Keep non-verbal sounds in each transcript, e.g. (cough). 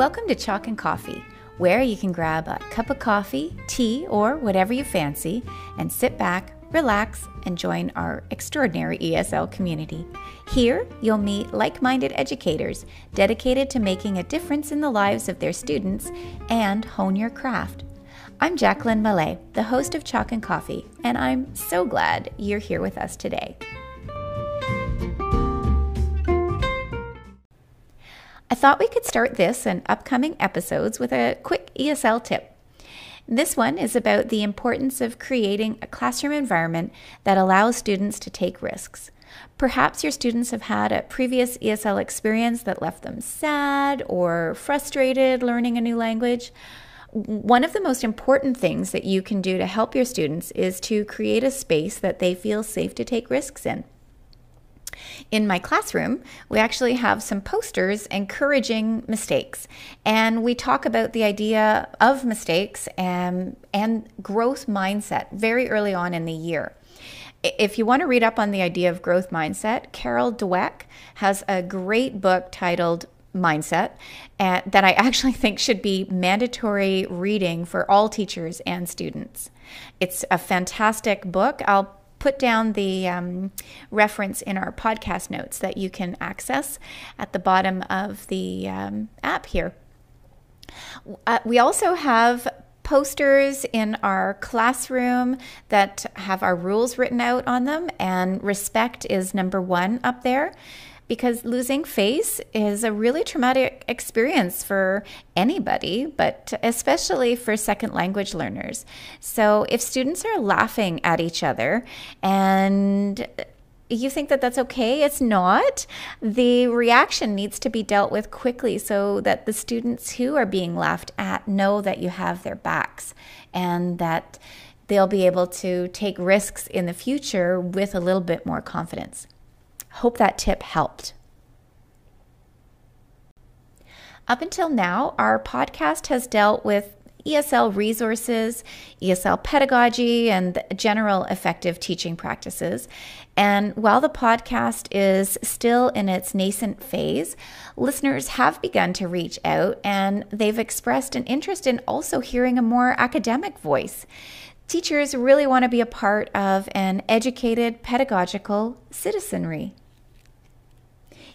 Welcome to Chalk and Coffee, where you can grab a cup of coffee, tea, or whatever you fancy and sit back, relax, and join our extraordinary ESL community. Here, you'll meet like minded educators dedicated to making a difference in the lives of their students and hone your craft. I'm Jacqueline Mallet, the host of Chalk and Coffee, and I'm so glad you're here with us today. I thought we could start this and upcoming episodes with a quick ESL tip. This one is about the importance of creating a classroom environment that allows students to take risks. Perhaps your students have had a previous ESL experience that left them sad or frustrated learning a new language. One of the most important things that you can do to help your students is to create a space that they feel safe to take risks in. In my classroom, we actually have some posters encouraging mistakes. And we talk about the idea of mistakes and, and growth mindset very early on in the year. If you want to read up on the idea of growth mindset, Carol Dweck has a great book titled mindset uh, that I (laughs) actually think should be mandatory reading for all teachers and students. It's a fantastic book. I'll put down the um, reference in our podcast notes that you can access at the bottom of the um, app here. Uh, we also have posters in our classroom that have our rules written out on them, and respect is number one up there because losing face is a really traumatic experience for anybody, but especially for second language learners. So if students are laughing at each other and you think that that's okay, it's not. The reaction needs to be dealt with quickly so that the students who are being laughed at know that you have their backs and that they'll be able to take risks in the future with a little bit more confidence. Hope that tip helped. Up until now, our podcast has dealt with ESL resources, ESL pedagogy, and general effective teaching practices. And while the podcast is still in its nascent phase, listeners have begun to reach out and they've expressed an interest in also hearing a more academic voice. Teachers really want to be a part of an educated pedagogical citizenry.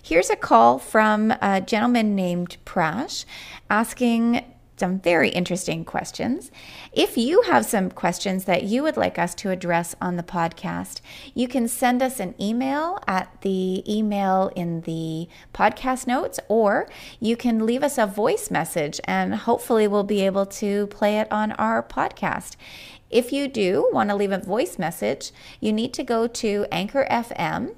Here's a call from a gentleman named Prash asking some very interesting questions. If you have some questions that you would like us to address on the podcast, you can send us an email at the email in the podcast notes, or you can leave us a voice message and hopefully we'll be able to play it on our podcast. If you do want to leave a voice message, you need to go to Anchor FM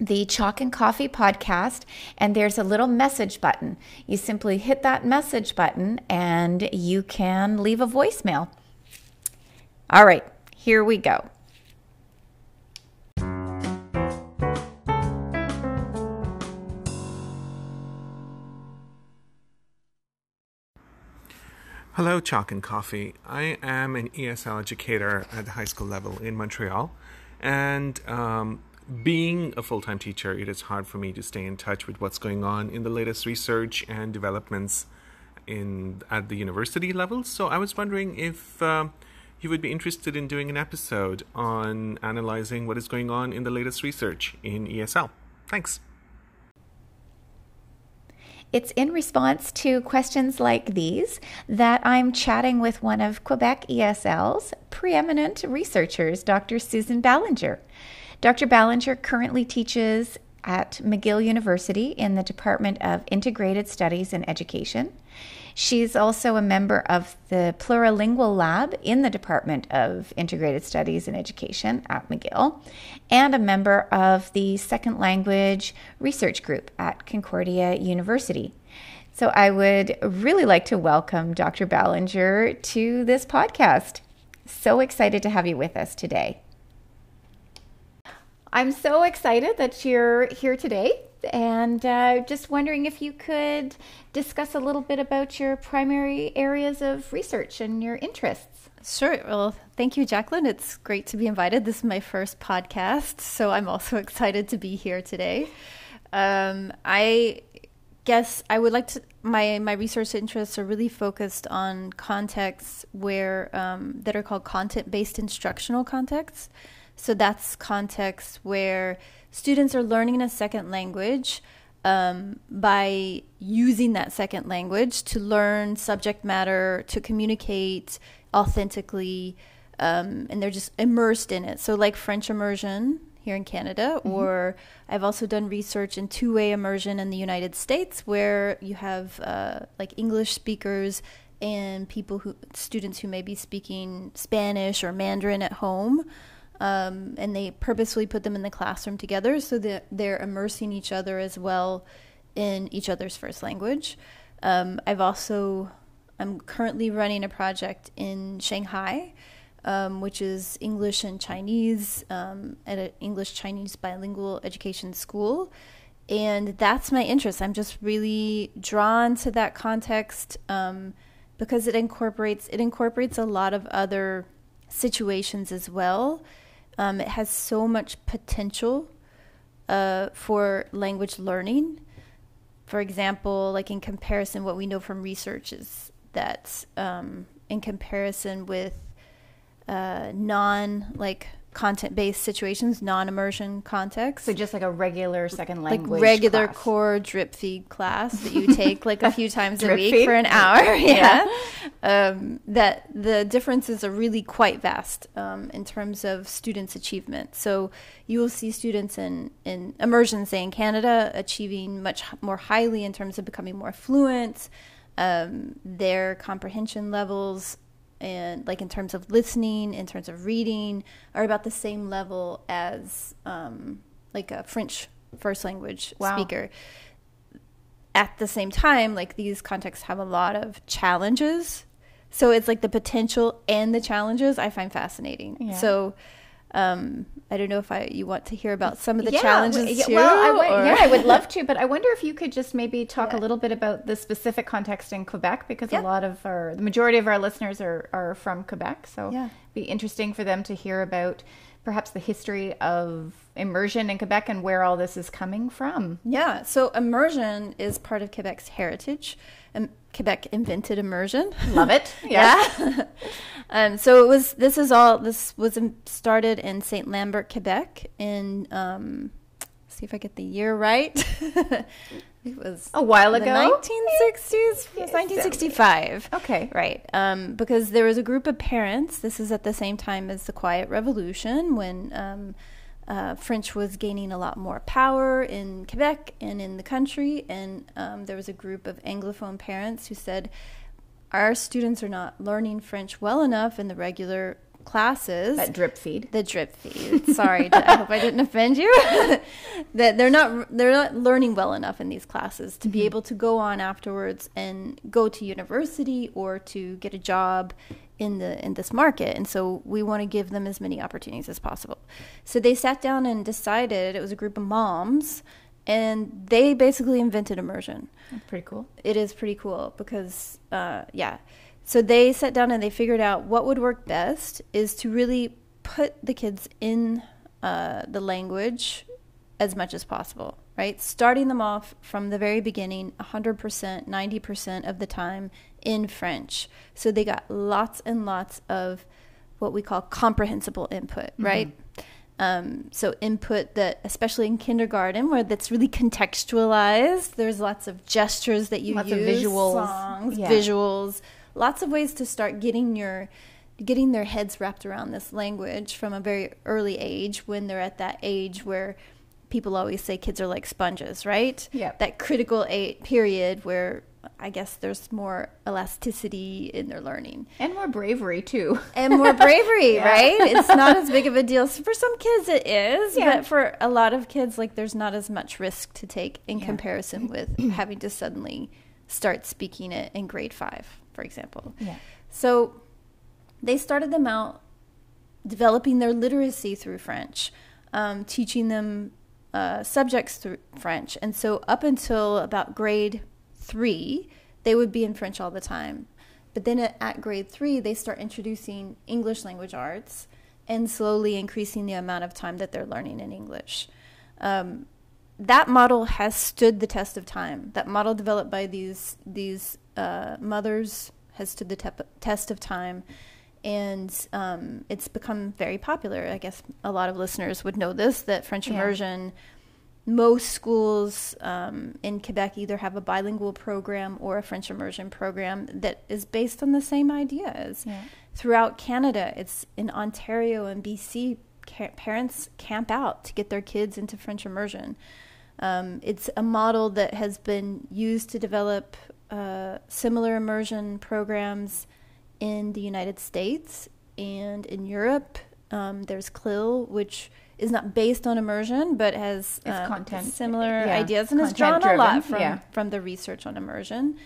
the Chalk and Coffee podcast, and there's a little message button. You simply hit that message button and you can leave a voicemail. All right, here we go. Hello, Chalk and Coffee. I am an ESL educator at the high school level in Montreal, and um, being a full time teacher, it is hard for me to stay in touch with what's going on in the latest research and developments in at the university level. So I was wondering if uh, you would be interested in doing an episode on analyzing what is going on in the latest research in ESL. Thanks. It's in response to questions like these that I'm chatting with one of Quebec ESL's preeminent researchers, Dr. Susan Ballinger. Dr. Ballinger currently teaches at McGill University in the Department of Integrated Studies and Education. She's also a member of the Plurilingual Lab in the Department of Integrated Studies and Education at McGill, and a member of the Second Language Research Group at Concordia University. So I would really like to welcome Dr. Ballinger to this podcast. So excited to have you with us today. I'm so excited that you're here today and uh, just wondering if you could discuss a little bit about your primary areas of research and your interests. Sure. Well, thank you, Jacqueline. It's great to be invited. This is my first podcast, so I'm also (laughs) excited to be here today. Um, I guess I would like to. My my research interests are really focused on contexts where um, that are called content based instructional contexts. So that's contexts where students are learning a second language um, by using that second language to learn subject matter, to communicate authentically, um, and they're just immersed in it. So, like French immersion here in Canada, mm-hmm. or I've also done research in two way immersion in the United States, where you have uh, like English speakers and people who students who may be speaking Spanish or Mandarin at home um, and they purposely put them in the classroom together so that they're immersing each other as well in each other's first language. Um, I've also I'm currently running a project in Shanghai, um, which is English and Chinese um, at an English Chinese bilingual education school. And that's my interest. I'm just really drawn to that context um, because it incorporates it incorporates a lot of other situations as well um, it has so much potential uh, for language learning. For example, like in comparison, what we know from research is that um, in comparison with uh, non like content based situations, non immersion contexts. So just like a regular second language, like regular class. core drip feed class that you take like a few (laughs) times a week feed? for an hour. (laughs) yeah, yeah. Um, that the differences are really quite vast um, in terms of students' achievement. So you will see students in in immersion, say in Canada, achieving much more highly in terms of becoming more fluent. Um, their comprehension levels and like in terms of listening, in terms of reading, are about the same level as um, like a French first language wow. speaker. At the same time, like these contexts have a lot of challenges. So it's like the potential and the challenges I find fascinating. Yeah. So um, I don't know if I you want to hear about some of the yeah, challenges yeah, too. Well, I yeah, I would love to, (laughs) but I wonder if you could just maybe talk yeah. a little bit about the specific context in Quebec because a lot of our the majority of our listeners are are from Quebec, so yeah. it'd be interesting for them to hear about perhaps the history of immersion in Quebec and where all this is coming from. Yeah, so immersion is part of Quebec's heritage. Um, Quebec invented immersion. Love it. (laughs) yeah. (laughs) um, so it was. This is all. This was started in Saint Lambert, Quebec, in. Um, see if I get the year right. (laughs) it was a while ago. 1960s. It was 1965. Okay. Right. Um, because there was a group of parents. This is at the same time as the Quiet Revolution when um, uh, French was gaining a lot more power in Quebec and in the country. And um, there was a group of Anglophone parents who said, Our students are not learning French well enough in the regular classes. That drip feed. The drip feed. Sorry, I hope I didn't offend you. (laughs) that they're not they're not learning well enough in these classes to mm-hmm. be able to go on afterwards and go to university or to get a job in the in this market and so we want to give them as many opportunities as possible so they sat down and decided it was a group of moms and they basically invented immersion That's pretty cool it is pretty cool because uh, yeah so they sat down and they figured out what would work best is to really put the kids in uh, the language as much as possible right starting them off from the very beginning 100% 90% of the time in French. So they got lots and lots of what we call comprehensible input, mm-hmm. right? Um, so input that, especially in kindergarten, where that's really contextualized. There's lots of gestures that you lots use, of visuals, songs, yeah. visuals, lots of ways to start getting your getting their heads wrapped around this language from a very early age when they're at that age where people always say kids are like sponges, right? Yeah. That critical eight period where I guess there's more elasticity in their learning. And more bravery, too. And more (laughs) bravery, yeah. right? It's not as big of a deal. For some kids, it is. Yeah. But for a lot of kids, like, there's not as much risk to take in yeah. comparison with (clears throat) having to suddenly start speaking it in grade five, for example. Yeah. So they started them out developing their literacy through French, um, teaching them uh, subjects through French. And so up until about grade three, they would be in French all the time. But then at, at grade three, they start introducing English language arts and slowly increasing the amount of time that they're learning in English. Um, that model has stood the test of time. That model developed by these these uh, mothers has stood the te- test of time, and um, it's become very popular. I guess a lot of listeners would know this that French Yeah. immersion. Most schools um, in Quebec either have a bilingual program or a French immersion program that is based on the same ideas. Yeah. Throughout Canada, it's in Ontario and BC, ca- parents camp out to get their kids into French immersion. Um, it's a model that has been used to develop uh, similar immersion programs in the United States and in Europe. Um, there's CLIL, which is not based on immersion, but has uh, content- similar yeah, ideas and has drawn a lot from, yeah. from the research on immersion.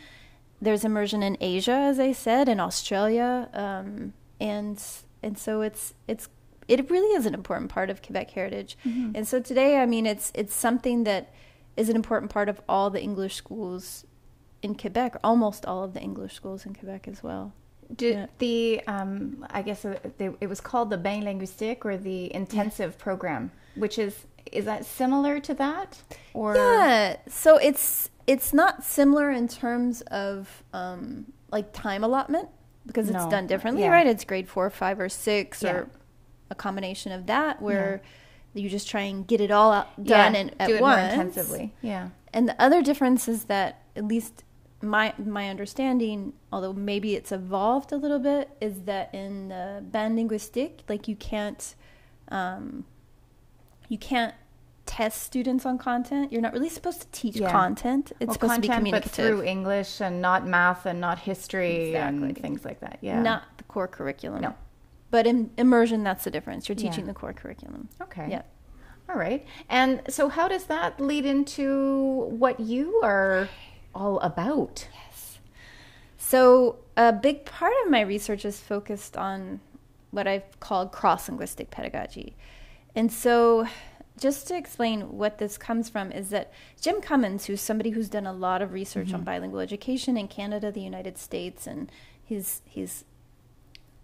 There's immersion in Asia, as I said, in Australia, um, and and so it's it's it really is an important part of Quebec heritage. Mm-hmm. And so today, I mean, it's it's something that is an important part of all the English schools in Quebec, almost all of the English schools in Quebec as well. Did Yeah. the um, I guess uh, it was called the bain linguistique or the intensive program, which is is that similar to that or Yeah, so it's it's not similar in terms of um, like time allotment because it's No. done differently, Yeah. right? It's grade four, five, or six, Yeah. or a combination of that, where you just try and get it all out, done yeah, and at do it once. more intensively? Yeah. And the other difference is that, at least my my understanding, although maybe it's evolved a little bit, is that in the bain linguistique, like you can't, um, you can't test students on content. You're not really supposed to teach Yeah. content. It's Well, supposed to be content, but through English and not math and not history and things like that. Yeah. not the core curriculum. No. But in immersion, that's the difference. You're Yeah. teaching the core curriculum. Okay. Yeah. All right. And so, how does that lead into what you are all about? Yes. So, a big part of my research is focused on what I've called cross linguistic pedagogy. And so, just to explain what this comes from, is that Jim Cummins, who's somebody who's done a lot of research on mm-hmm. bilingual education in Canada, the United States, and he's, he's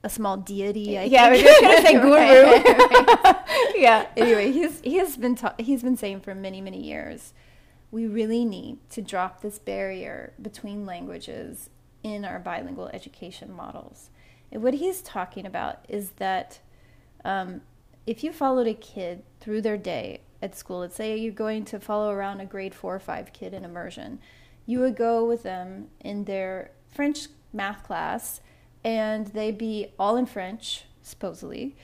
a small deity, I yeah, think. just gonna say guru. (laughs) (laughs) yeah. anyway, he's he has been ta- he's been saying for many many years, we really need to drop this barrier between languages in our bilingual education models. And what he's talking about is that um, if you followed a kid through their day at school, let's say you're going to follow around a grade four or five kid in immersion, you would go with them in their French math class, and they'd be all in French, supposedly,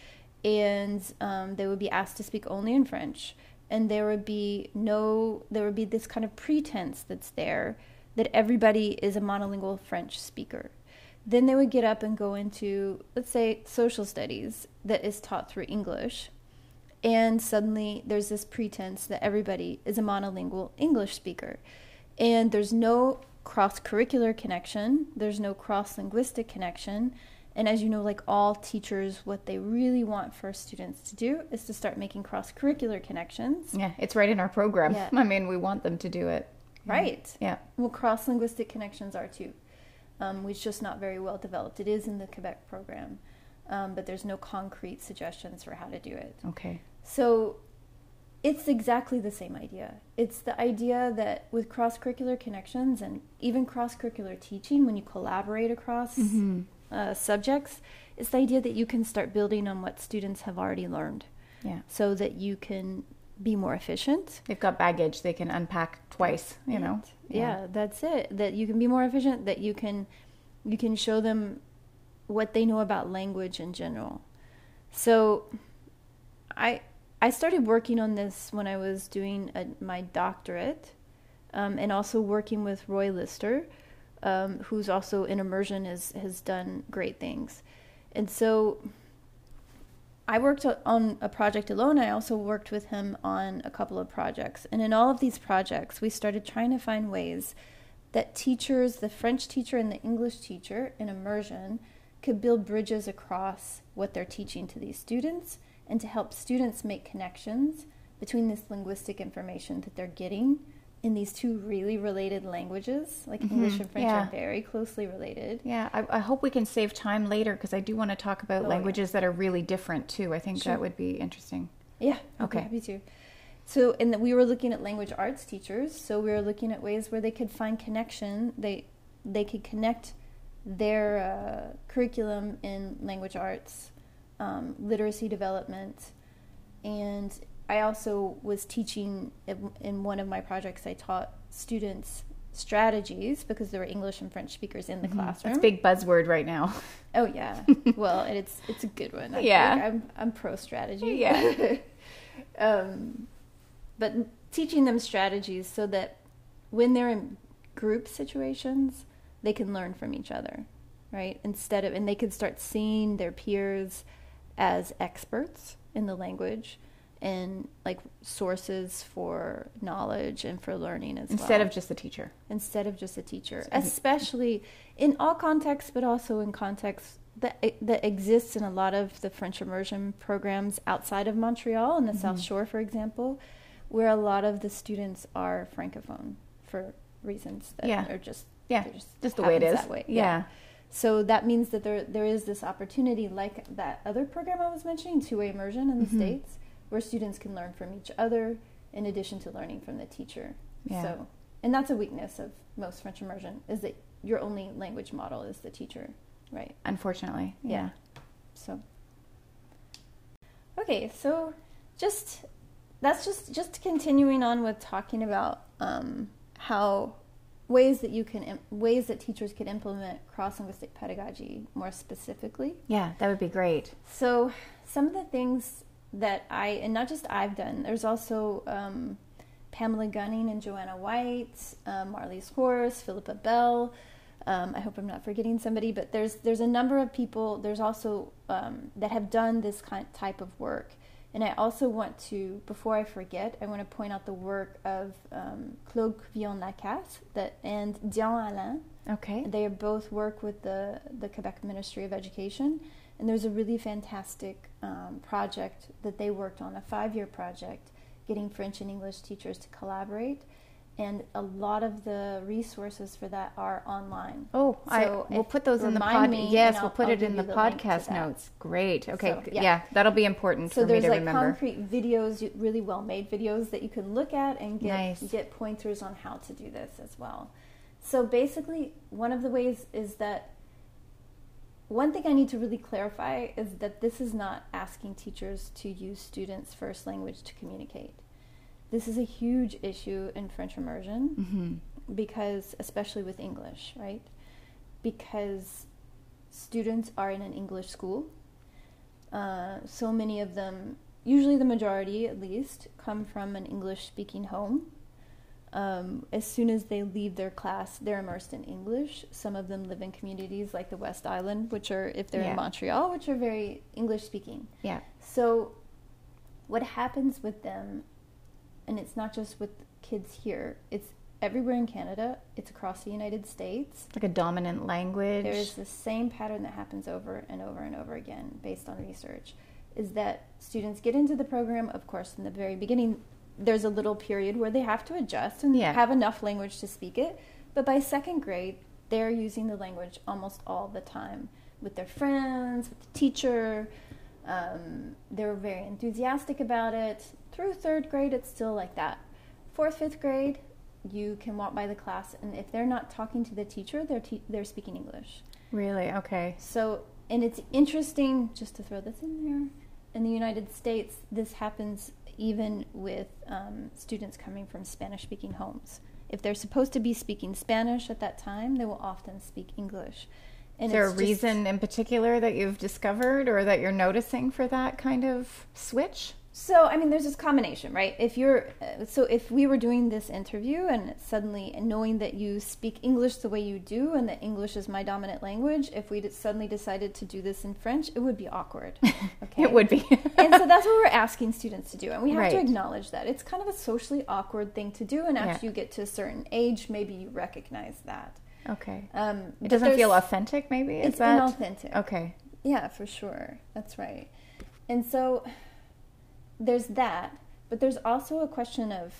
and um, they would be asked to speak only in French, and there would be no, there would be this kind of pretense that's there that everybody is a monolingual French speaker. Then they would get up and go into, let's say, social studies that is taught through English. And suddenly there's this pretense that everybody is a monolingual English speaker. And there's no cross curricular connection, there's no cross linguistic connection. And as you know, like all teachers, what they really want for students to do is to start making cross curricular connections. Yeah, it's right in our program. Yeah. (laughs) I mean, we want them to do it. Right. Yeah. Well, cross linguistic connections are too. Um, it's just not very well developed. It is in the Quebec program, um, but there's no concrete suggestions for how to do it. Okay. So it's exactly the same idea. It's the idea that with cross curricular connections and even cross curricular teaching, when you collaborate across uh, subjects, is the idea that you can start building on what students have already learned Yeah. so that you can be more efficient. They've got baggage they can unpack twice, you know. yeah. that's it that you can be more efficient that you can you can show them what they know about language in general so i i started working on this when i was doing a, my doctorate um, and also working with roy lyster um, who's also in immersion has has done great things and so I worked on a project alone. I also worked with him on a couple of projects. And in all of these projects, we started trying to find ways that teachers, the French teacher and the English teacher in immersion, could build bridges across what they're teaching to these students and to help students make connections between this linguistic information that they're getting in these two really related languages. Like English and French yeah. are very closely related. Yeah, I, I hope we can save time later because I do want to talk about Oh, yeah. languages that are really different too. I think Sure. that would be interesting. Yeah. Okay. happy to. So, and we were looking at language arts teachers. So we were looking at ways where they could find connection. They they could connect their uh, curriculum in language arts, um, literacy development, and I also was teaching in one of my projects. I taught students strategies because there were English and French speakers in the mm-hmm. classroom. A big buzzword right now. (laughs) Oh yeah. (laughs) well, it's it's a good one. I yeah. I'm I'm pro strategy. (laughs) Yeah. um, but teaching them strategies so that when they're in group situations, they can learn from each other, right? Instead of and they can start seeing their peers as experts in the language and like sources for knowledge and for learning as instead well. of just a teacher instead of just a teacher especially in all contexts but also in contexts that that exists in a lot of the french immersion programs outside of montreal and the mm-hmm. south shore for example where a lot of the students are francophone for reasons that yeah. are just yeah just, just the way it is that way yeah. yeah. So that means that there there is this opportunity, like that other program I was mentioning, two way immersion in the mm-hmm. states, where students can learn from each other in addition to learning from the teacher. Yeah. So, and that's a weakness of most French immersion is that your only language model is the teacher, right? Unfortunately, yeah. yeah. So, okay, so just that's just just continuing on with talking about um, how ways that you can ways that teachers can implement cross linguistic pedagogy more specifically. Yeah, that would be great. So, some of the things that I, and not just I've done, there's also um, Pamela Gunning and Joanna White, um, Marlies Horst, Philippa Bell. Um, I hope I'm not forgetting somebody, but there's there's a number of people. There's also um, that have done this kind type of work, and I also want to, before I forget, I want to point out the work of um, Claude Crevillon-Lacasse that and Dian Alain. Okay, they both work with the the Quebec Ministry of Education, and there's a really fantastic um, project that they worked on, a five year project, getting French and English teachers to collaborate. And a lot of the resources for that are online. Oh, so I, we'll put those in the pod. Yes, we'll put I'll it in the, the podcast notes. Great. Okay. So, yeah. yeah. that'll be important so for me to like remember. So there's like concrete videos, really well made videos that you can look at and get nice. get pointers on how to do this as well. So basically, one of the ways is that one thing I need to really clarify is that this is not asking teachers to use students' first language to communicate. This is a huge issue in French immersion mm-hmm. because, especially with English, right? Because students are in an English school. Uh, so many of them, usually the majority at least, come from an English speaking home um, as soon as they leave their class, they're immersed in English. Some of them live in communities like the West Island, which are, if they're yeah. in Montreal, which are very English speaking. Yeah. So, what happens with them, and it's not just with kids here, it's everywhere in Canada, it's across the United States. Like a dominant language. There's the same pattern that happens over and over and over again based on research. Is that students get into the program, of course, in the very beginning, there's a little period where they have to adjust and yeah. have enough language to speak it. But by second grade, they're using the language almost all the time with their friends, with the teacher. Um, they're very enthusiastic about it. Through third grade, it's still like that. Fourth, fifth grade, you can walk by the class, and if they're not talking to the teacher, they're te- they're speaking English. Really? Okay. So, and it's interesting just to throw this in there. In the United States, this happens even with um, students coming from Spanish speaking homes. If they're supposed to be speaking Spanish at that time, they will often speak English. And Is there a reason in particular that you've discovered or that you're noticing for that kind of switch? So, I mean, there's this combination, right? If you're, uh, so if we were doing this interview and suddenly knowing that you speak English the way you do and that English is my dominant language, if we suddenly decided to do this in French, it would be awkward. (laughs) Okay. it would be. (laughs) and so that's what we're asking students to do. And we have right. to acknowledge that. It's kind of a socially awkward thing to do. And after yeah. you get to a certain age, maybe you recognize that. Okay. Um, it doesn't feel authentic, maybe? Is it's that... inauthentic. Okay. Yeah, for sure. That's right. And so there's that, but there's also a question of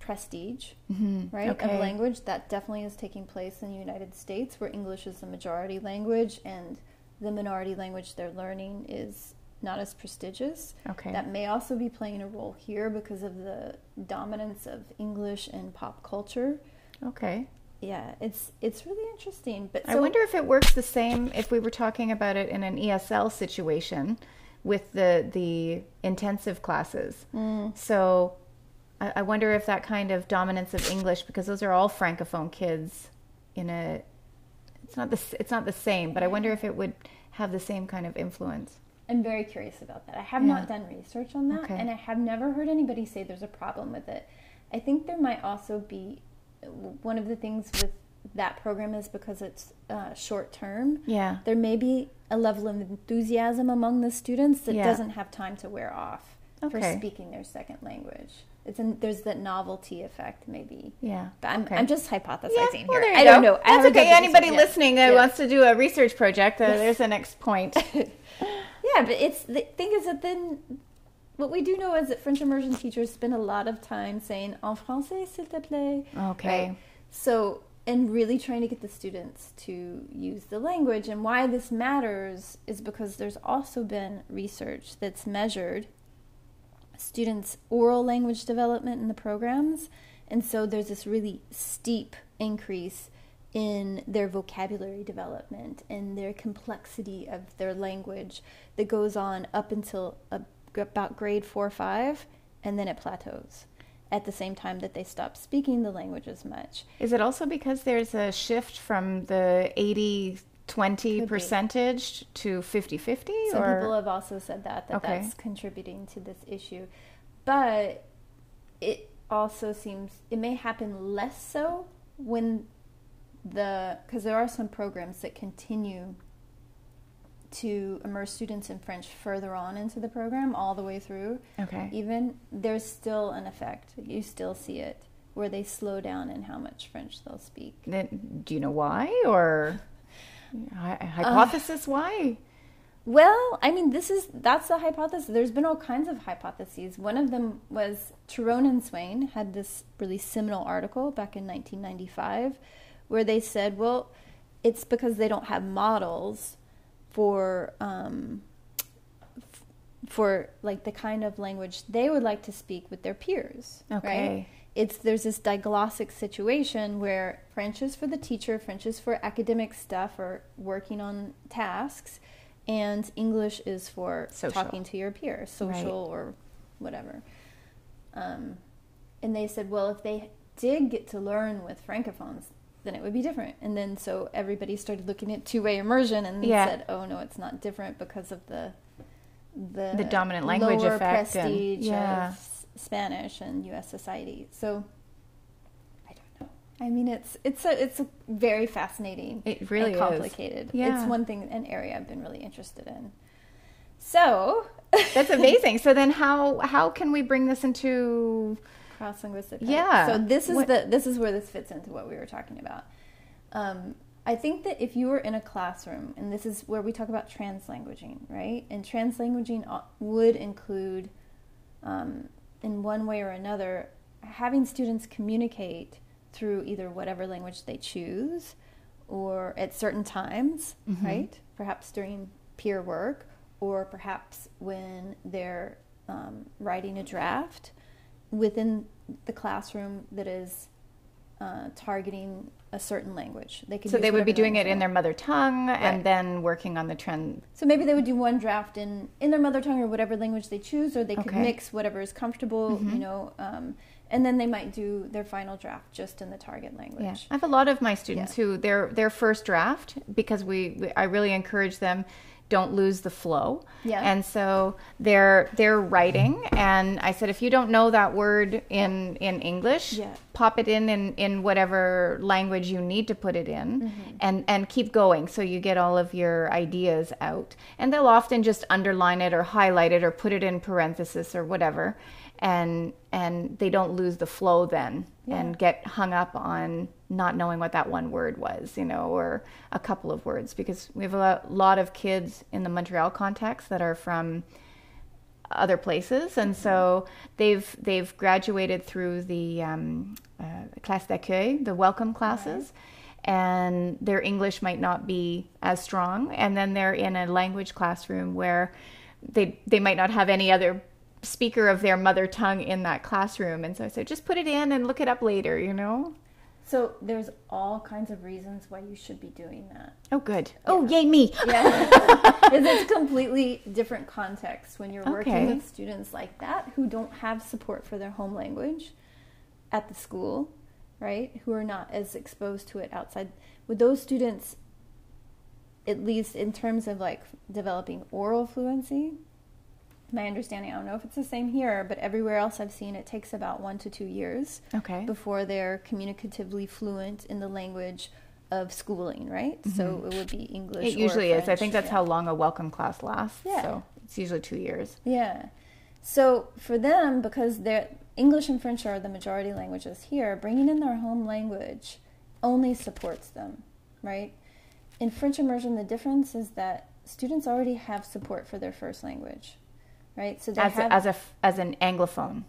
prestige, mm-hmm. right? Okay. Of language that definitely is taking place in the United States, where English is the majority language and the minority language they're learning is not as prestigious. Okay. That may also be playing a role here because of the dominance of English in pop culture. Okay. Yeah, it's it's really interesting. But I wonder if it works the same if we were talking about it in an ESL situation with the the intensive classes. Mm. So I, I wonder if that kind of dominance of English, because those are all francophone kids, in a it's not the it's not the same, but I wonder if it would have the same kind of influence. I'm very curious about that. I have Yeah. not done research on that, Okay. and I have never heard anybody say there's a problem with it. I think there might also be one of the things with that program is because it's uh, short term. Yeah. There may be a level of enthusiasm among the students that Yeah. doesn't have time to wear off for speaking their second language. It's there's that novelty effect, maybe. Yeah. But I'm, Okay. I'm just hypothesizing Yeah, here. well, there you I don't know. That's okay. Anybody research listening that Yeah. wants to do a research project, uh, there's the next point. (laughs) Yeah, but it's the thing is that then what we do know is that French immersion teachers spend a lot of time saying en français s'il te plaît. Okay. Right? So and really trying to get the students to use the language. And why this matters is because there's also been research that's measured students oral language development in the programs. And so there's this really steep increase in their vocabulary development and their complexity of their language that goes on up until about grade 4 or 5 and then it plateaus at the same time that they stop speaking the language as much Is it also because there's a shift from the 80 20 Could be. percentage to 50 50? Some or? people have also said that that Okay. that's contributing to this issue, but it also seems it may happen less so when the because there are some programs that continue to immerse students in French further on into the program all the way through. Okay. Even there's still an effect. You still see it where they slow down in how much French they'll speak. Then, do you know why? Or hy- hypothesis uh, why? Well, I mean, this is that's the hypothesis. There's been all kinds of hypotheses. One of them was Tarone and Swain had this really seminal article back in 1995, where they said, well, it's because they don't have models for um, f- for like the kind of language they would like to speak with their peers. Okay. Right? It's there's this diglossic situation where French is for the teacher, French is for academic stuff or working on tasks, and English is for Social. talking to your peers, social Right. or whatever. Um, and they said, well, if they did get to learn with francophones, then it would be different. And then so everybody started looking at two-way immersion and Yeah. said, oh no, it's not different because of the the, The dominant language lower effect and- prestige yeah. of Spanish and U.S. society. So I don't know. I mean, it's it's a it's a very fascinating. It really and is. complicated. Yeah. It's one thing, an area I've been really interested in. So That's (laughs) amazing. so then how how can we bring this into cross linguistic. Yeah. So this is What- the this is where this fits into what we were talking about. Um, I think that if you were in a classroom, and this is where we talk about translanguaging, right? And translanguaging would include, um, in one way or another, having students communicate through either whatever language they choose, or at certain times, Mm-hmm. right? Perhaps during peer work, or perhaps when they're um, writing a draft within the classroom that is uh, targeting a certain language. They could so they would be doing it in their mother tongue Right. and then working on the trend So maybe they would do one draft in, in their mother tongue or whatever language they choose, or they could Okay. Mm-hmm. mix whatever is comfortable, you know, um, and then they might do their final draft just in the target language. Yeah, I have a lot of my students Yeah. who their their first draft because we, we I really encourage them don't lose the flow. Yeah. And so they're they're writing and I said if you don't know that word in in English, Yeah. pop it in, in in whatever language you need to put it in Mm-hmm. and and keep going so you get all of your ideas out. And they'll often just underline it or highlight it or put it in parenthesis or whatever and and they don't lose the flow then and get hung up on not knowing what that one word was, you know, or a couple of words because we have a lot of kids in the Montreal context that are from other places, and so they've they've graduated through the um, uh, classe d'accueil, the welcome classes, and their English might not be as strong, and then they're in a language classroom where they they might not have any other speaker of their mother tongue in that classroom, and so I said, just put it in and look it up later. You know. So there's all kinds of reasons why you should be doing that. Oh, good. Oh, yay me. (laughs) Yeah, because it's completely different context when you're working Okay. with students like that who don't have support for their home language at the school, right? Who are not as exposed to it outside. With those students, at least in terms of like developing oral fluency, my understanding, I don't know if it's the same here, but everywhere else I've seen it takes about one to two years Okay. before they're communicatively fluent in the language of schooling, right? So it would be English. Mm-hmm. It usually is. I think that's yeah. how long a welcome class lasts. Yeah. So it's usually two years. Yeah. So for them, because they're English and French are the majority languages here, bringing in their home language only supports them, right? In French immersion, the difference is that students already have support for their first language, right? So As have a, as a as an anglophone,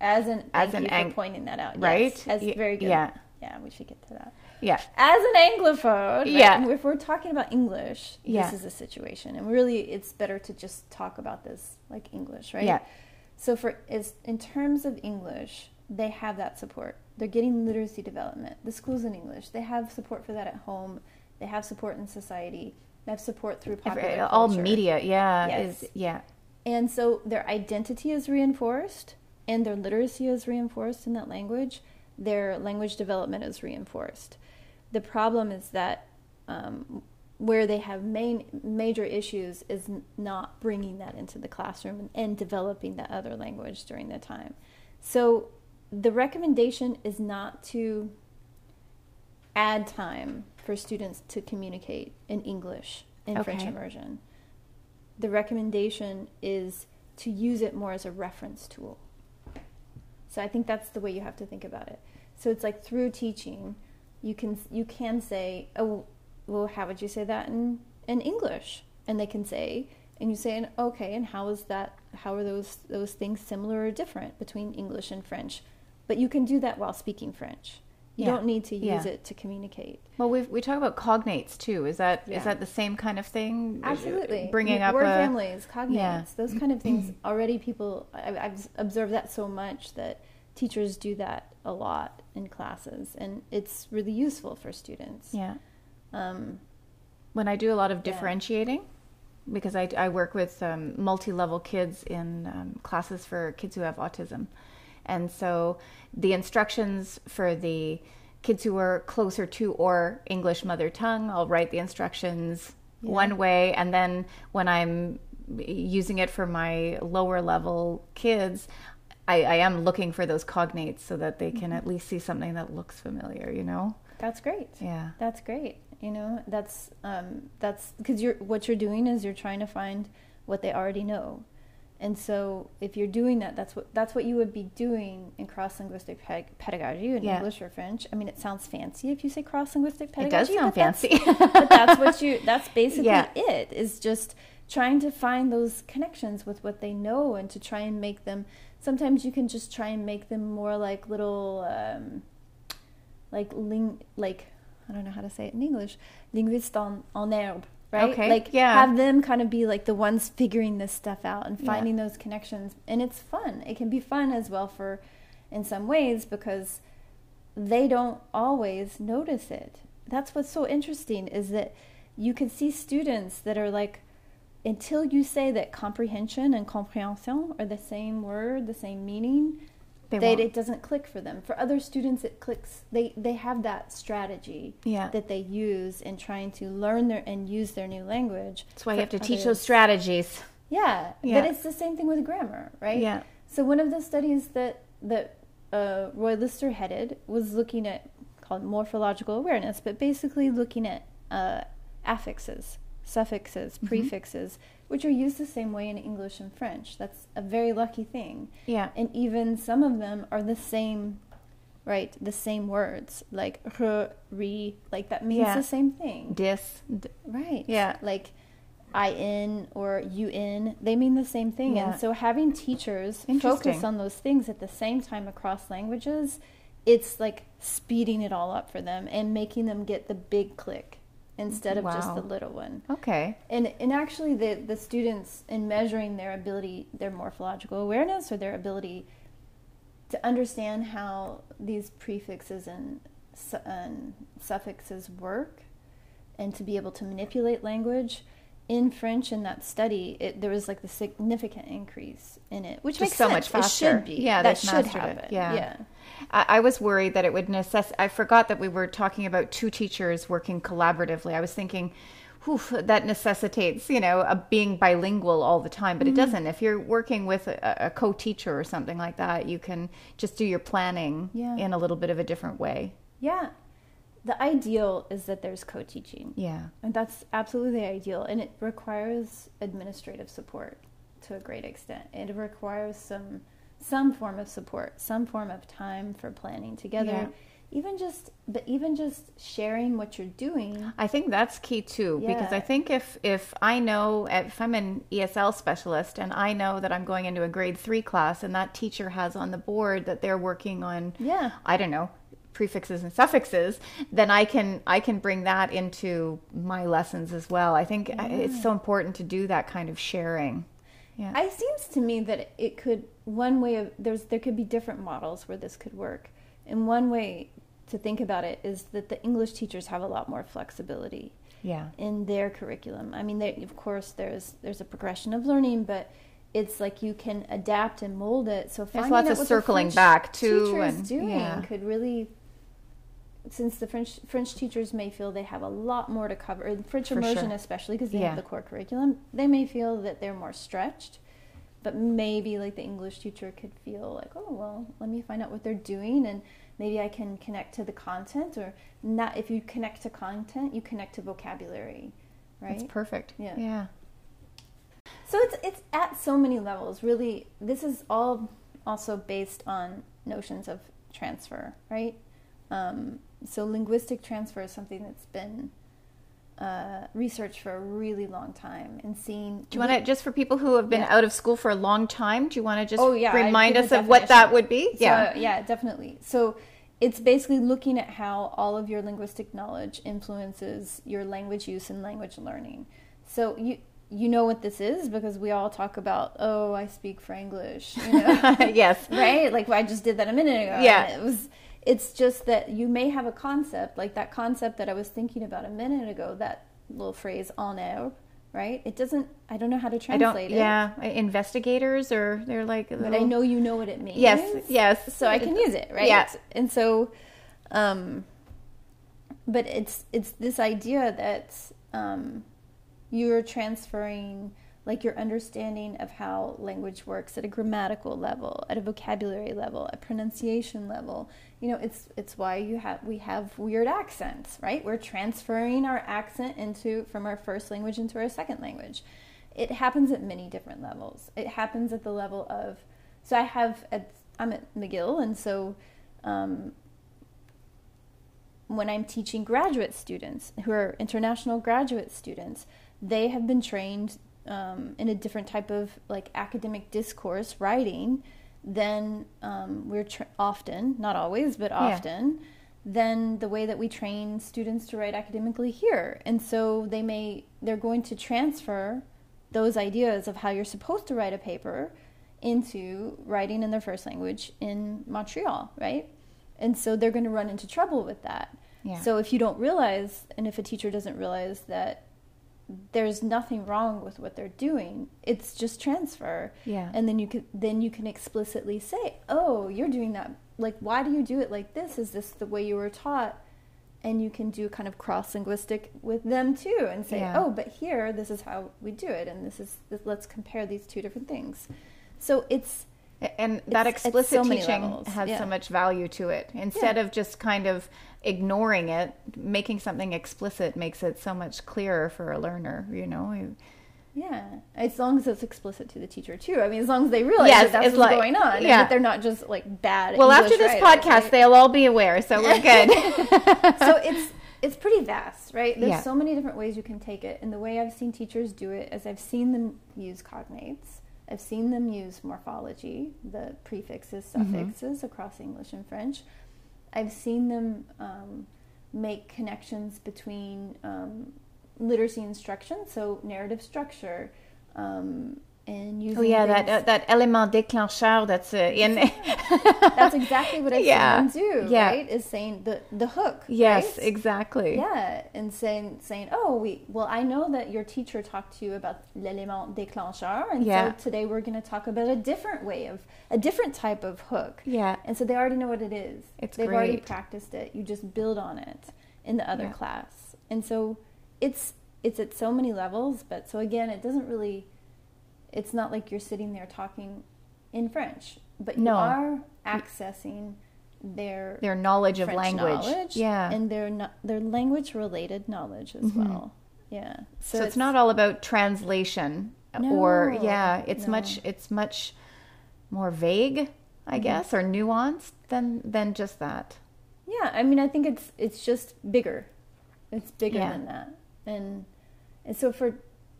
as an as an ang- pointing that out, right? Yes, as very good. yeah. yeah, we should get to that. yeah, as an anglophone right, Yeah. if we're talking about english Yeah. this is a situation and really it's better to just talk about this like english right Yeah. so for is in terms of english they have that support they're getting literacy development the schools in english they have support for that at home they have support in society they have support through popular all culture. media. Yeah, Yes. is yeah. And so their identity is reinforced and their literacy is reinforced in that language. Their language development is reinforced. The problem is that um, where they have main major issues is not bringing that into the classroom and, and developing that other language during the time. So the recommendation is not to add time for students to communicate in English in French immersion. The recommendation is to use it more as a reference tool. So I think that's the way you have to think about it. So it's like through teaching, you can you can say, oh, well, how would you say that in in English? And they can say, and you say, okay, and how is that? How are those those things similar or different between English and French? But you can do that while speaking French. You Yeah. don't need to use Yeah. it to communicate. Well, we we talk about cognates too. Is that is Yeah. that the same kind of thing? Absolutely. Bringing W- up word families, cognates, those kind of things. Already, people I, I've observed that so much that teachers do that a lot in classes, and it's really useful for students. Yeah. Um, When I do a lot of differentiating, because I, I work with um, multi-level kids in um, classes for kids who have autism, and so the instructions for the kids who are closer to or English mother tongue, I'll write the instructions Yeah. one way, and then when I'm using it for my lower level kids. I, I am looking for those cognates so that they can at least see something that looks familiar, you know? that's great. Yeah. That's great. You know, that's um, that's because you're what you're doing is you're trying to find what they already know, and so if you're doing that, that's what that's what you would be doing in cross linguistic ped- pedagogy in Yeah. English or French. I mean, it sounds fancy if you say cross linguistic pedagogy. It does sound but that's- fancy. (laughs) but that's what you that's (laughs) basically Yeah. it is just trying to find those connections with what they know and to try and make them sometimes you can just try and make them more like little um, like ling like I don't know how to say it in English linguist en, en herbe right Okay, like yeah. have them kind of be like the ones figuring this stuff out and finding those connections and it's fun it can be fun as well for in some ways because they don't always notice it. That's what's so interesting is that you can see students that are like, until you say that comprehension and compréhension are the same word, the same meaning, They it doesn't click for them. For other students, it clicks. They they have that strategy Yeah. that they use in trying to learn their and use their new language. That's why you have to teach those strategies. yeah, Yeah. but it's the same thing with grammar, right? Yeah. So one of the studies that that uh, Roy Lyster headed was looking at called morphological awareness, but basically looking at uh, affixes, suffixes, Mm-hmm. prefixes, which are used the same way in English and French. That's a very lucky thing. Yeah. And even some of them are the same, right? The same words, like re, re, like that means Yeah. the same thing. Dis. d- Right. Yeah. Like in or un, they mean the same thing. Yeah. And so having teachers focus on those things at the same time across languages, it's like speeding it all up for them and making them get the big click. Instead of just the little one. Okay. And and actually, the the students in measuring their ability, their morphological awareness, or their ability to understand how these prefixes and, su- and suffixes work, and to be able to manipulate language. In French, in that study, it, there was like the significant increase in it, which Just makes so sense. much It faster. should be. Yeah, that should mastered it. happen. Yeah. yeah. I, I was worried that it would necess. I forgot that we were talking about two teachers working collaboratively. I was thinking, whew, that necessitates, you know, a being bilingual all the time, but it mm-hmm. doesn't. If you're working with a, a co-teacher or something like that, you can just do your planning Yeah. in a little bit of a different way. Yeah. The ideal is that there's co teaching. Yeah. And that's absolutely the ideal. And it requires administrative support to a great extent. It requires some some form of support, some form of time for planning together. Yeah. Even just but even just sharing what you're doing. I think that's key too, because I think if if I know if I'm an ESL specialist and I know that I'm going into a grade three class and that teacher has on the board that they're working on, Yeah. I don't know prefixes and suffixes, then I can I can bring that into my lessons as well. I think uh, it's so important to do that kind of sharing. Yeah. It seems to me that it could one way of there's there could be different models where this could work. And one way to think about it is that the English teachers have a lot more flexibility. yeah. in their curriculum. I mean, they, of course, there's there's a progression of learning, but it's like you can adapt and mold it. So There's finding lots out of circling back, too, Teacher is and- doing yeah. could really, since the French French teachers may feel they have a lot more to cover, French For immersion sure. especially because they Yeah. have the core curriculum, they may feel that they're more stretched. But maybe like the English teacher could feel like, oh well, let me find out what they're doing and maybe I can connect to the content or not. If you connect to content, you connect to vocabulary, right? That's perfect. Yeah. Yeah. So it's it's at so many levels. Really, this is all also based on notions of transfer, right? Um, so linguistic transfer is something that's been uh, researched for a really long time and seen. Do you want to just for people who have been Yeah. out of school for a long time? Do you want to just Oh, yeah, remind us of what that would be? So, yeah. yeah, definitely. So it's basically looking at how all of your linguistic knowledge influences your language use and language learning. So you you know what this is because we all talk about oh I speak Franglish, you know. (laughs) yes. (laughs) right? Like I just did that a minute ago. Yeah. it was. It's just that you may have a concept like that concept that I was thinking about a minute ago. That little phrase "en herbe," right? It doesn't. I don't know how to translate it. Yeah, investigators or they're like. But I know you know what it means. Yes. Yes. So I can use it, right? Yeah. And so, um, but it's it's this idea that um, you're transferring like your understanding of how language works at a grammatical level, at a vocabulary level, a pronunciation level. You know, it's it's why you have we have weird accents, right? We're transferring our accent into from our first language into our second language. It happens at many different levels. It happens at the level of so I have at I'm at McGill, and so um, when I'm teaching graduate students who are international graduate students, they have been trained um, in a different type of like academic discourse writing than um, we're tra- often, not always, but often, Then the way that we train students to write academically here. And so they may they're going to transfer those ideas of how you're supposed to write a paper into writing in their first language in Montreal, right? And so they're going to run into trouble with that. Yeah. So if you don't realize, and if a teacher doesn't realize that there's nothing wrong with what they're doing, it's just transfer. Yeah. And then you can then you can explicitly say, "Oh, you're doing that. Like, why do you do it like this? Is this the way you were taught?" And you can do kind of cross linguistic with them too, and say, Yeah. "Oh, but here, this is how we do it, and this is this, let's compare these two different things." So it's and that it's explicit so teaching has yeah. so much value to it instead Yeah. of just kind of ignoring it making something explicit makes it so much clearer for a learner you know Yeah, as long as it's explicit to the teacher too. I mean, as long as they realize Yes, that that's what's like- going on, yeah. that they're not just like bad. well English after this writers, podcast right? they'll all be aware so we're (laughs) good so it's it's pretty vast, right? There's Yeah. so many different ways you can take it, and the way I've seen teachers do it is I've seen them use cognates. I've seen them use morphology, the prefixes, Mm-hmm. suffixes across English and French. I've seen them um, make connections between um, literacy instruction, so narrative structure, um, and using. Oh yeah, things- that uh, that element déclencheur that's uh, in. (laughs) that's exactly what I've Yeah, do. yeah. Right, is saying the the hook. yes, right? exactly. Yeah, and saying saying, oh, we well, I know that your teacher talked to you about l'élément déclencheur, and Yeah. so today we're going to talk about a different way of a different type of hook. Yeah. And so they already know what it is. It's They've already practiced it. You just build on it in the other Yeah. class. And so it's it's at so many levels, but so again, it doesn't really it's not like you're sitting there talking in French, but you No. are accessing their Their knowledge of language. knowledge yeah. and their no- their language related knowledge as well. Yeah. so, it's, not all about translation or yeah, it's no. much it's much more vague, I Mm-hmm. guess, or nuanced than than just that. Yeah, I mean, I think it's it's just bigger. It's bigger Yeah. than that, and and so for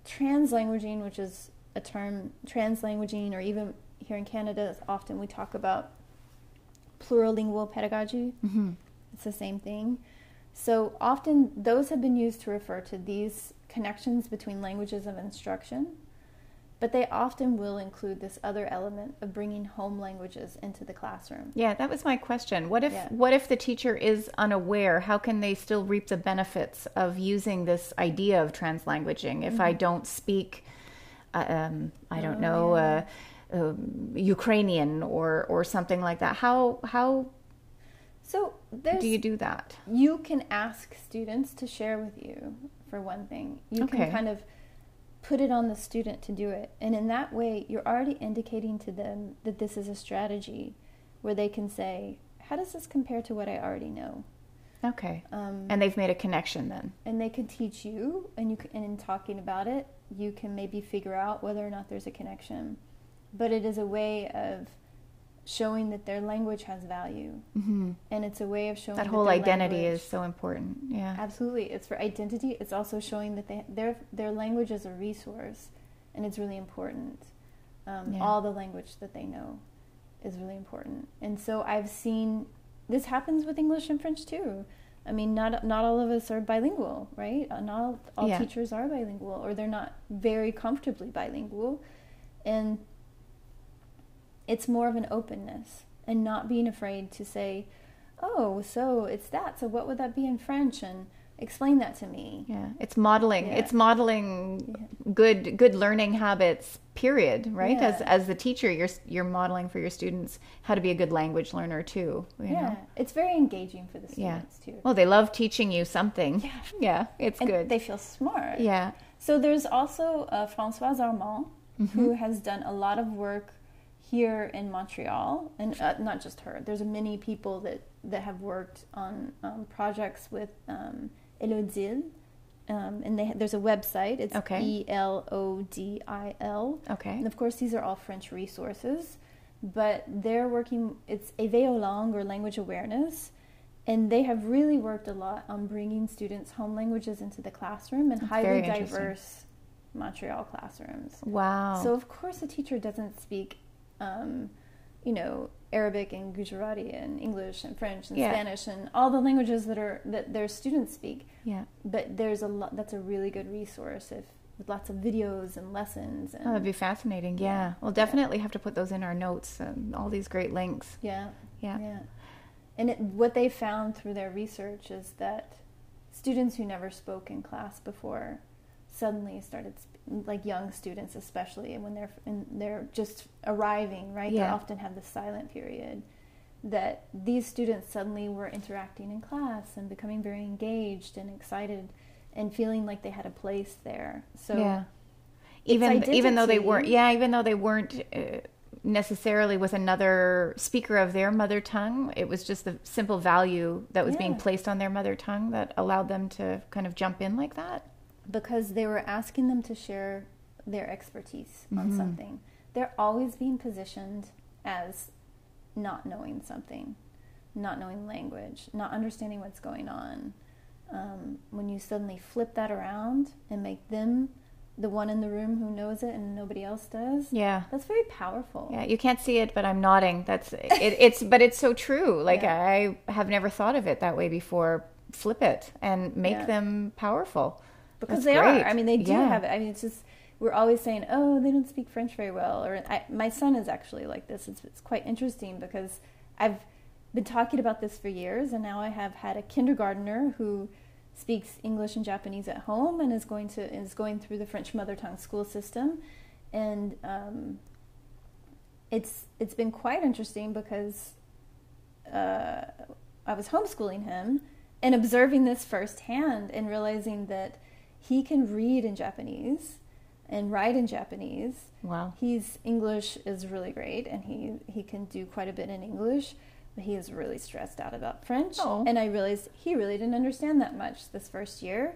translanguaging, which is a term, translanguaging, or even here in Canada, often we talk about plurilingual pedagogy. Mm-hmm. It's the same thing. So often those have been used to refer to these connections between languages of instruction, but they often will include this other element of bringing home languages into the classroom. Yeah, that was my question. What if Yeah. what if the teacher is unaware? How can they still reap the benefits of using this idea of translanguaging if Mm-hmm. I don't speak um, I don't Oh, know yeah. uh, um, Ukrainian or or something like that. How how So do you do that? you can ask students to share with you for one thing you Okay. can kind of put it on the student to do it and in that way you're already indicating to them that this is a strategy where they can say how does this compare to what i already know Okay. um, And they've made a connection then. and they can teach you and you can, and in talking about it you can maybe figure out whether or not there's a connection but it is a way of showing that their language has value hmm and it's a way of showing That whole their identity language- is so important. Yeah. Absolutely, it's for identity. It's also showing that they, their their language is a resource, and it's really important. Um, Yeah. All the language that they know is really important, and so I've seen this happens with English and French too. I mean, not not all of us are bilingual, right? Uh, Not all, all Yeah. teachers are bilingual, or they're not very comfortably bilingual, and it's more of an openness and not being afraid to say, "Oh, so it's that. So what would that be in French?" and explain that to me. Yeah, it's modeling. Yeah. It's modeling good good learning habits. Period. Right. As Yeah. as the teacher, you're you're modeling for your students how to be a good language learner too. You yeah, Know? it's very engaging for the Yeah. students too. Well, they love teaching you something. Yeah. (laughs) Yeah. It's and good. they feel smart. yeah. So there's also uh, Françoise Armand, Mm-hmm. who has done a lot of work here in Montreal, and uh, not just her. There's many people that that have worked on um, projects with um, Elodil, um, and they there's a website. It's Okay. E L O D I L. Okay. And of course, these are all French resources, but they're working, it's Éveil aux or language awareness, and they have really worked a lot on bringing students' home languages into the classroom and That's highly diverse Montreal classrooms. Wow. So, of course, a teacher doesn't speak, um, you know, Arabic and Gujarati and English and French and Yeah. Spanish and all the languages that are that their students speak yeah. but there's a lot that's a really good resource if with lots of videos and lessons and Oh, that'd be fascinating. Yeah. We'll definitely have to put those in our notes and all these great links. yeah Yeah. yeah and it, what they found through their research is that students who never spoke in class before suddenly started like young students especially and when they're and they're just arriving right they often have the silent period that these students suddenly were interacting in class and becoming very engaged and excited and feeling like they had a place there so yeah. Even even though they weren't yeah, even though they weren't uh, necessarily with another speaker of their mother tongue, it was just the simple value that was being placed on their mother tongue that allowed them to kind of jump in like that. Because they were asking them to share their expertise on Mhm. something. They're always being positioned as not knowing something, not knowing language, not understanding what's going on. Um, when you suddenly flip that around and make them the one in the room who knows it and nobody else does, Yeah. that's very powerful. Yeah, you can't see it, but I'm nodding. That's it, it's, but it's so true. (laughs) Like Yeah. I have never thought of it that way before. flip it and make Yeah. them powerful. Because That's they great. are. I mean, they do Yeah. have it. I mean, it's just we're always saying, "Oh, they don't speak French very well." Or I, my son is actually like this. It's, it's quite interesting because I've been talking about this for years, and now I have had a kindergartner who speaks English and Japanese at home and is going to is going through the French mother tongue school system, and um, it's it's been quite interesting because uh, I was homeschooling him and observing this firsthand and realizing that he can read in Japanese and write in Japanese. Wow. He's English is really great and he he can do quite a bit in English, but he is really stressed out about French. Oh. And I realized he really didn't understand that much this first year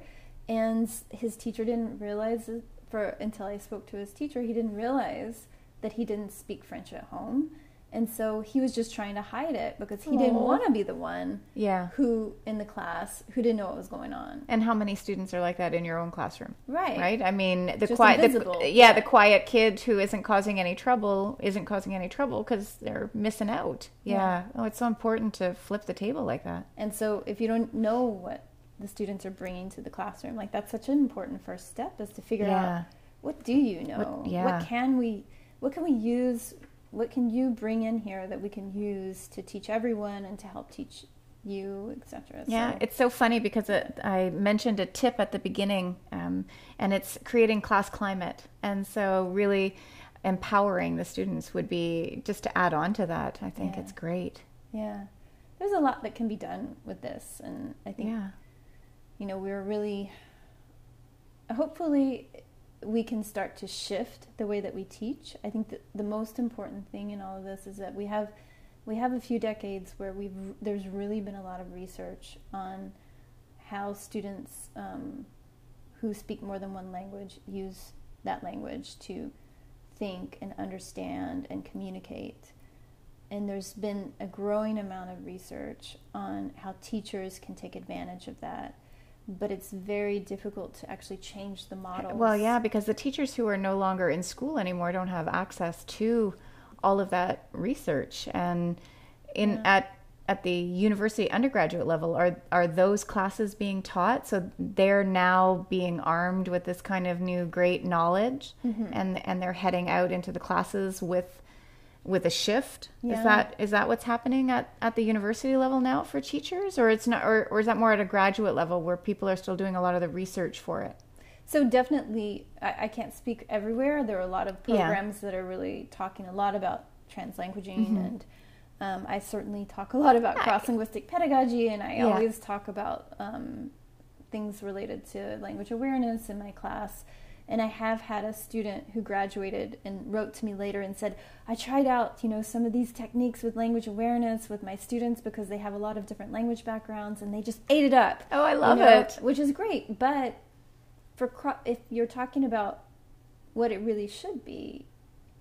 and his teacher didn't realize for until I spoke to his teacher, he didn't realize that he didn't speak French at home. And so he was just trying to hide it because he didn't want to be the one Yeah. who in the class who didn't know what was going on. And how many students are like that in your own classroom? Right. Right. I mean, the Just quiet, the, yeah, the quiet kid who isn't causing any trouble isn't causing any trouble because they're missing out. Yeah. Yeah. Oh, it's so important to flip the table like that. And so if you don't know what the students are bringing to the classroom, like that's such an important first step is to figure Yeah. out what do you know? What- yeah. What can we what can we use what can you bring in here that we can use to teach everyone and to help teach you, etc. Yeah, So- it's so funny because it, I mentioned a tip at the beginning, um, and it's creating class climate. And so, really empowering the students would be just to add on to that. I think Yeah. it's great. yeah. There's a lot that can be done with this and I think Yeah. you know, we're really hopefully we can start to shift the way that we teach. I think that the most important thing in all of this is that we have we have a few decades where we've there's really been a lot of research on how students um, who speak more than one language use that language to think and understand and communicate. And there's been a growing amount of research on how teachers can take advantage of that but it's very difficult to actually change the model. Well, yeah, because the teachers who are no longer in school anymore don't have access to all of that research. And in at at the university undergraduate level, are are those classes being taught? So they're now being armed with this kind of new great knowledge, Mm-hmm. and and they're heading out into the classes with with a shift. Yeah. Is that is that what's happening at, at the university level now for teachers, or it's not, or, or is that more at a graduate level where people are still doing a lot of the research for it? So definitely, I, I can't speak everywhere. There are a lot of Yeah. programs that are really talking a lot about translanguaging, Mm-hmm. and um, I certainly talk a lot about cross linguistic pedagogy, and I Yeah. always talk about um, things related to language awareness in my class. And I have had a student who graduated and wrote to me later and said, "I tried out, you know, some of these techniques with language awareness with my students because they have a lot of different language backgrounds, and they just ate it up." Oh, I you love know, it. which is great. But for cro- if you're talking about what it really should be,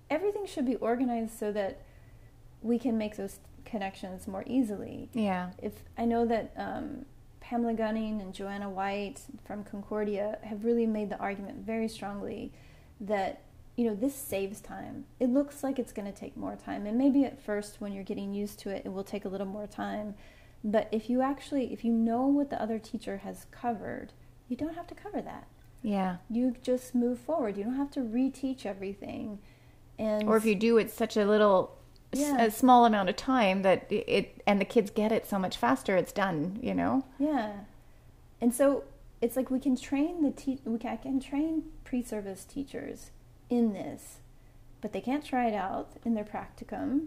everything should be organized so that we can make those connections more easily. Yeah. If I know that um, Pamela Gunning and Joanna White from Concordia have really made the argument very strongly that you know this saves time. It looks like it's going to take more time, and maybe at first when you're getting used to it, it will take a little more time. But if you actually, if you know what the other teacher has covered, you don't have to cover that. Yeah. You just move forward. You don't have to reteach everything. And Or if you do, it's such a little, Yeah. a small amount of time that it, and the kids get it so much faster. It's done. You know. Yeah. And so it's like we can train the te- we can, I can train pre-service teachers in this, but they can't try it out in their practicum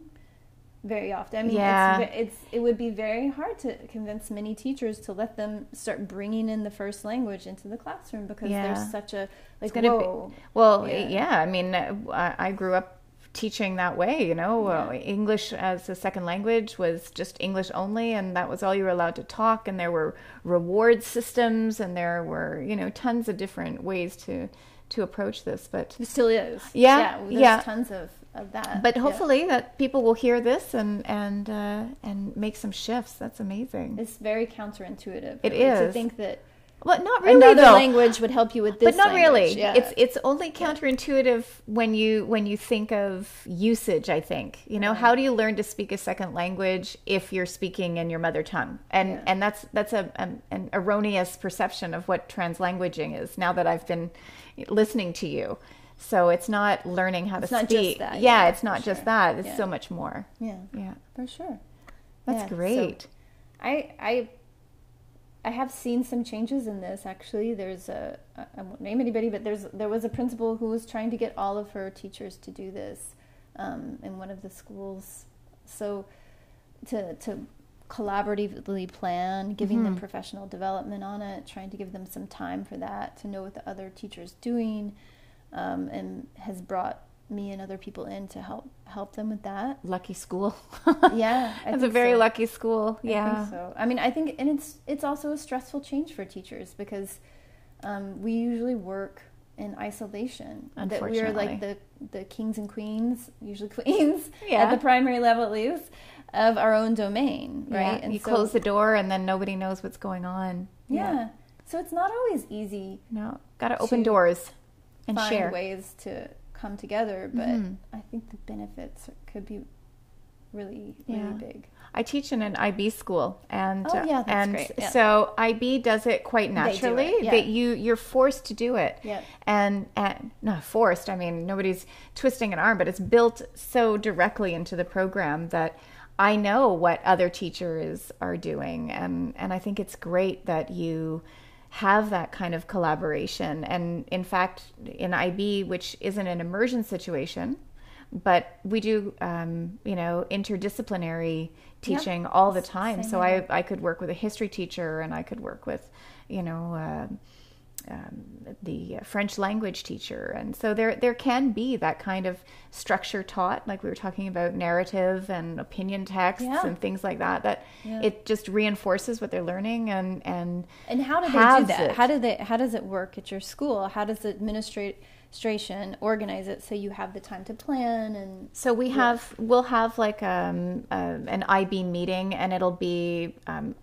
very often. I mean, Yeah. it's, it's it would be very hard to convince many teachers to let them start bringing in the first language into the classroom because Yeah. there's such a like gonna be- Well, Yeah. yeah. I mean, uh, I I grew up teaching that way. You know, Yeah. English as a second language was just English only, and that was all you were allowed to talk. And there were reward systems, and there were you know tons of different ways to to approach this. But It still is. Yeah, there's yeah. tons of, of that. but Yeah. hopefully that people will hear this and and uh, and make some shifts. That's amazing. It's very counterintuitive. It really, to think that Well, not really another though. language would help you with this. but not language. really. Yeah. It's it's only counterintuitive when you when you think of usage. I think you know how do you learn to speak a second language if you're speaking in your mother tongue, and Yeah. and that's that's a an, an erroneous perception of what translanguaging is. Now that I've been listening to you, so it's not learning how It's to speak. that, yeah, yeah, it's not just sure. that. It's so much more. yeah, Yeah, for sure. that's Yeah, so- great. I I I have seen some changes in this actually. There's a I won't name anybody, but there's there was a principal who was trying to get all of her teachers to do this um, in one of the schools. So to to collaboratively plan, giving them professional development on it, trying to give them some time for that, to know what the other teacher's doing, um, and has brought me and other people in to help help them with that. Lucky school. (laughs) Yeah, I That's a very so. lucky school. I Yeah. think so. I mean, I think, and it's it's also a stressful change for teachers because um, we usually work in isolation. That we are like the the kings and queens, usually (laughs) queens Yeah. at the primary level at least, of our own domain, right? And you close the door and then nobody knows what's going on. yeah. So it's not always easy No, got to open doors and find share. ways to come together, but Mhm. I think the benefits could be really Yeah. really big. I teach in an IB school, and Oh, yeah, that's and great. Yeah. so IB does it quite do it, naturally. yeah. That you you're forced to do it. Yep. And and not forced. I mean, nobody's twisting an arm, but it's built so directly into the program that I know what other teachers are doing, and and I think it's great that you have that kind of collaboration. And in fact, in IB, which isn't an immersion situation, but we do um, you know interdisciplinary teaching all the time Same so. I, I could work with a history teacher and i could work with you know uh, um, the french language teacher and so there there can be that kind of structure taught like we were talking about narrative and opinion texts Yeah. and things like that that Yeah. it just reinforces what they're learning and and And how do they do that? it. How do they? How does it work at your school? How does the administration organize it so you have the time to plan and? So we have we'll have like um, uh, an IB meeting, and it'll be um,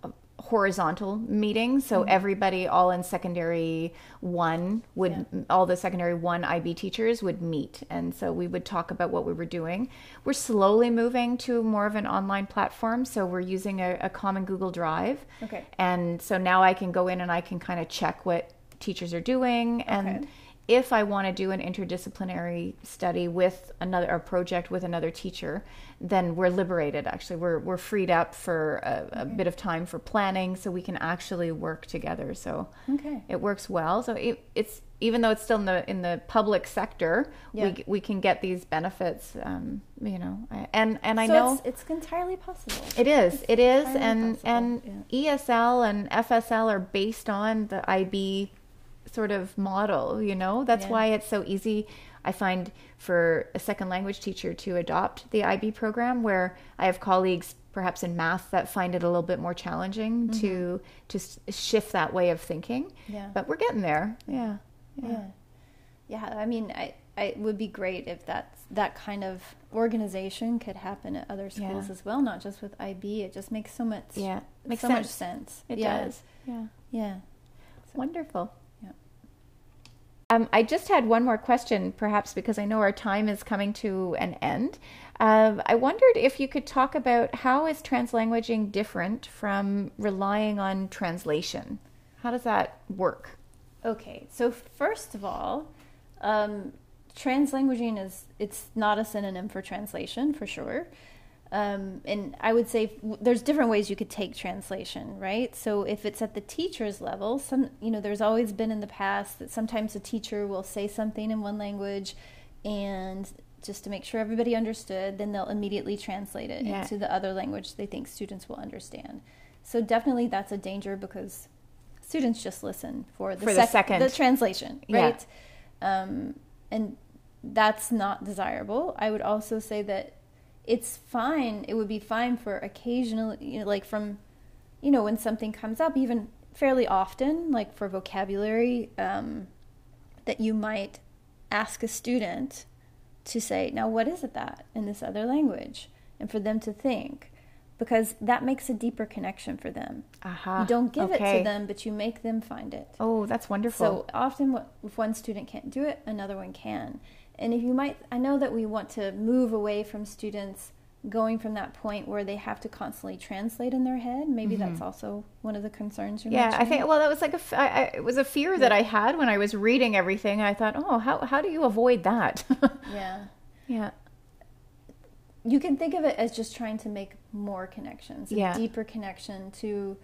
horizontal meeting. So Mm-hmm. everybody, all in secondary one, would all the secondary one IB teachers would meet, and so we would talk about what we were doing. We're slowly moving to more of an online platform, so we're using a, a common Google Drive. Okay. And so now I can go in and I can kind of check what teachers are doing and Okay. If I want to do an interdisciplinary study with another a project with another teacher, then we're liberated. Actually, we're we're freed up for a, a bit of time for planning, so we can actually work together. So Okay. it works well. So it, it's even though it's still in the in the public sector, Yeah. we we can get these benefits. Um, you know, and and I so know it's, it's entirely possible. it is. It is, and possible, and ESL and FSL are based on the IB sort of model. You know, that's Yeah. why it's so easy. I find for a second language teacher to adopt the IB program, where I have colleagues perhaps in math that find it a little bit more challenging to to shift that way of thinking. Mm-hmm. Yeah. But we're getting there. Yeah. Yeah. Yeah. I mean, I, I it would be great if that's that kind of organization could happen at other schools Yeah. as well, not just with IB. It just makes so much Yeah. Makes so sense. much sense. It yeah. does. Yeah. Yeah. Wonderful. Um, I just had one more question, perhaps because I know our time is coming to an end. Um, I wondered if you could talk about how is translanguaging different from relying on translation? How does that work? Okay, so first of all, um, translanguaging is it's not a synonym for translation for sure. Um, and I would say there's different ways you could take translation, right? So if it's at the teacher's level, some you know there's always been in the past that sometimes a teacher will say something in one language, and just to make sure everybody understood, then they'll immediately translate it Yeah. into the other language they think students will understand. So definitely that's a danger because students just listen for the, For the second. the translation, Yeah. right? Um, and that's not desirable. I would also say that it's fine. It would be fine for occasionally, you know, like from, you know, when something comes up, even fairly often, like for vocabulary, um, that you might ask a student to say, now what is it that in this other language? And for them to think. because that makes a deeper connection for them. Aha. You don't give it to them, but you make them find it. Oh, that's wonderful. So often, what- if one student can't do it, another one can. And if you might, I know that we want to move away from students going from that point where they have to constantly translate in their head. Maybe that's also one of the concerns you're Mm-hmm. yeah, I think well, that was like a I, I, it was a fear that I had when I was reading everything. I thought, oh, how how do you avoid that? (laughs) Yeah. yeah. You can think of it as just trying to make more connections, a deeper connection to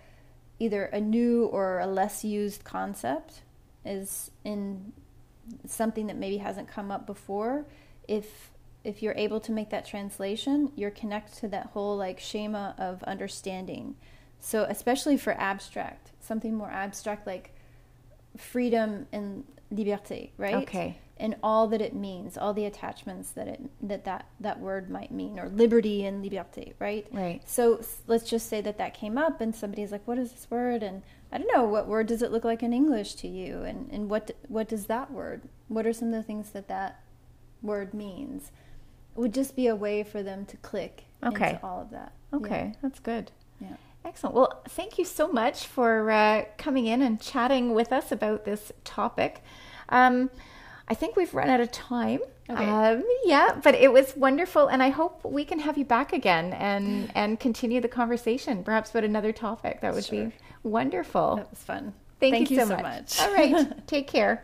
either a new or a less used concept is in something that maybe hasn't come up before. If if you're able to make that translation, you're connected to that whole like schema of understanding. So especially for abstract, something more abstract like freedom and liberté, right? Okay. And all that it means, all the attachments that it that that, that word might mean, or liberty and liberté, right? Right. So let's just say that that came up, and somebody's like, "What is this word?" And I don't know, what word does it look like in English to you? And and what what does that word? What are some of the things that that word means? It would just be a way for them to click Okay. into all of that. Okay, that's good. Yeah. Excellent. Well, thank you so much for uh, coming in and chatting with us about this topic. Um, I think we've run out of time. Okay. Um, yeah, but it was wonderful, and I hope we can have you back again and and continue the conversation, perhaps about another topic. That would Sure. be wonderful. That was fun. Thank, you, so, so much. much. All right, (laughs) take care.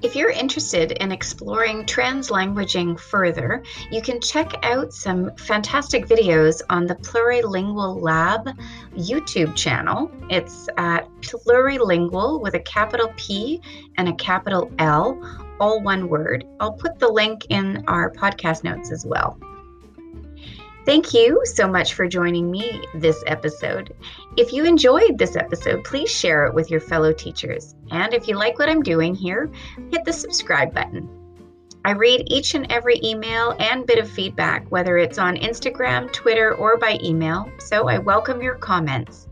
If you're interested in exploring translanguaging further, you can check out some fantastic videos on the Plurilingual Lab YouTube channel. It's at plurilingual with a capital P and a capital L, all one word. I'll put the link in our podcast notes as well. Thank you so much for joining me this episode. If you enjoyed this episode, please share it with your fellow teachers. And if you like what I'm doing here, hit the subscribe button. I read each and every email and bit of feedback, whether it's on Instagram, Twitter, or by email, so I welcome your comments.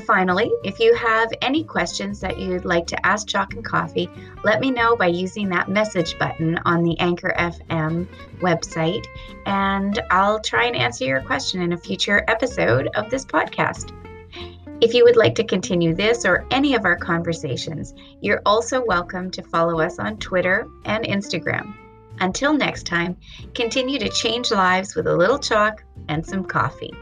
Finally, if you have any questions that you'd like to ask Chalk and Coffee, let me know by using that message button on the Anchor FM website, and I'll try and answer your question in a future episode of this podcast. If you would like to continue this or any of our conversations, you're also welcome to follow us on Twitter and Instagram. Until next time, continue to change lives with a little chalk and some coffee.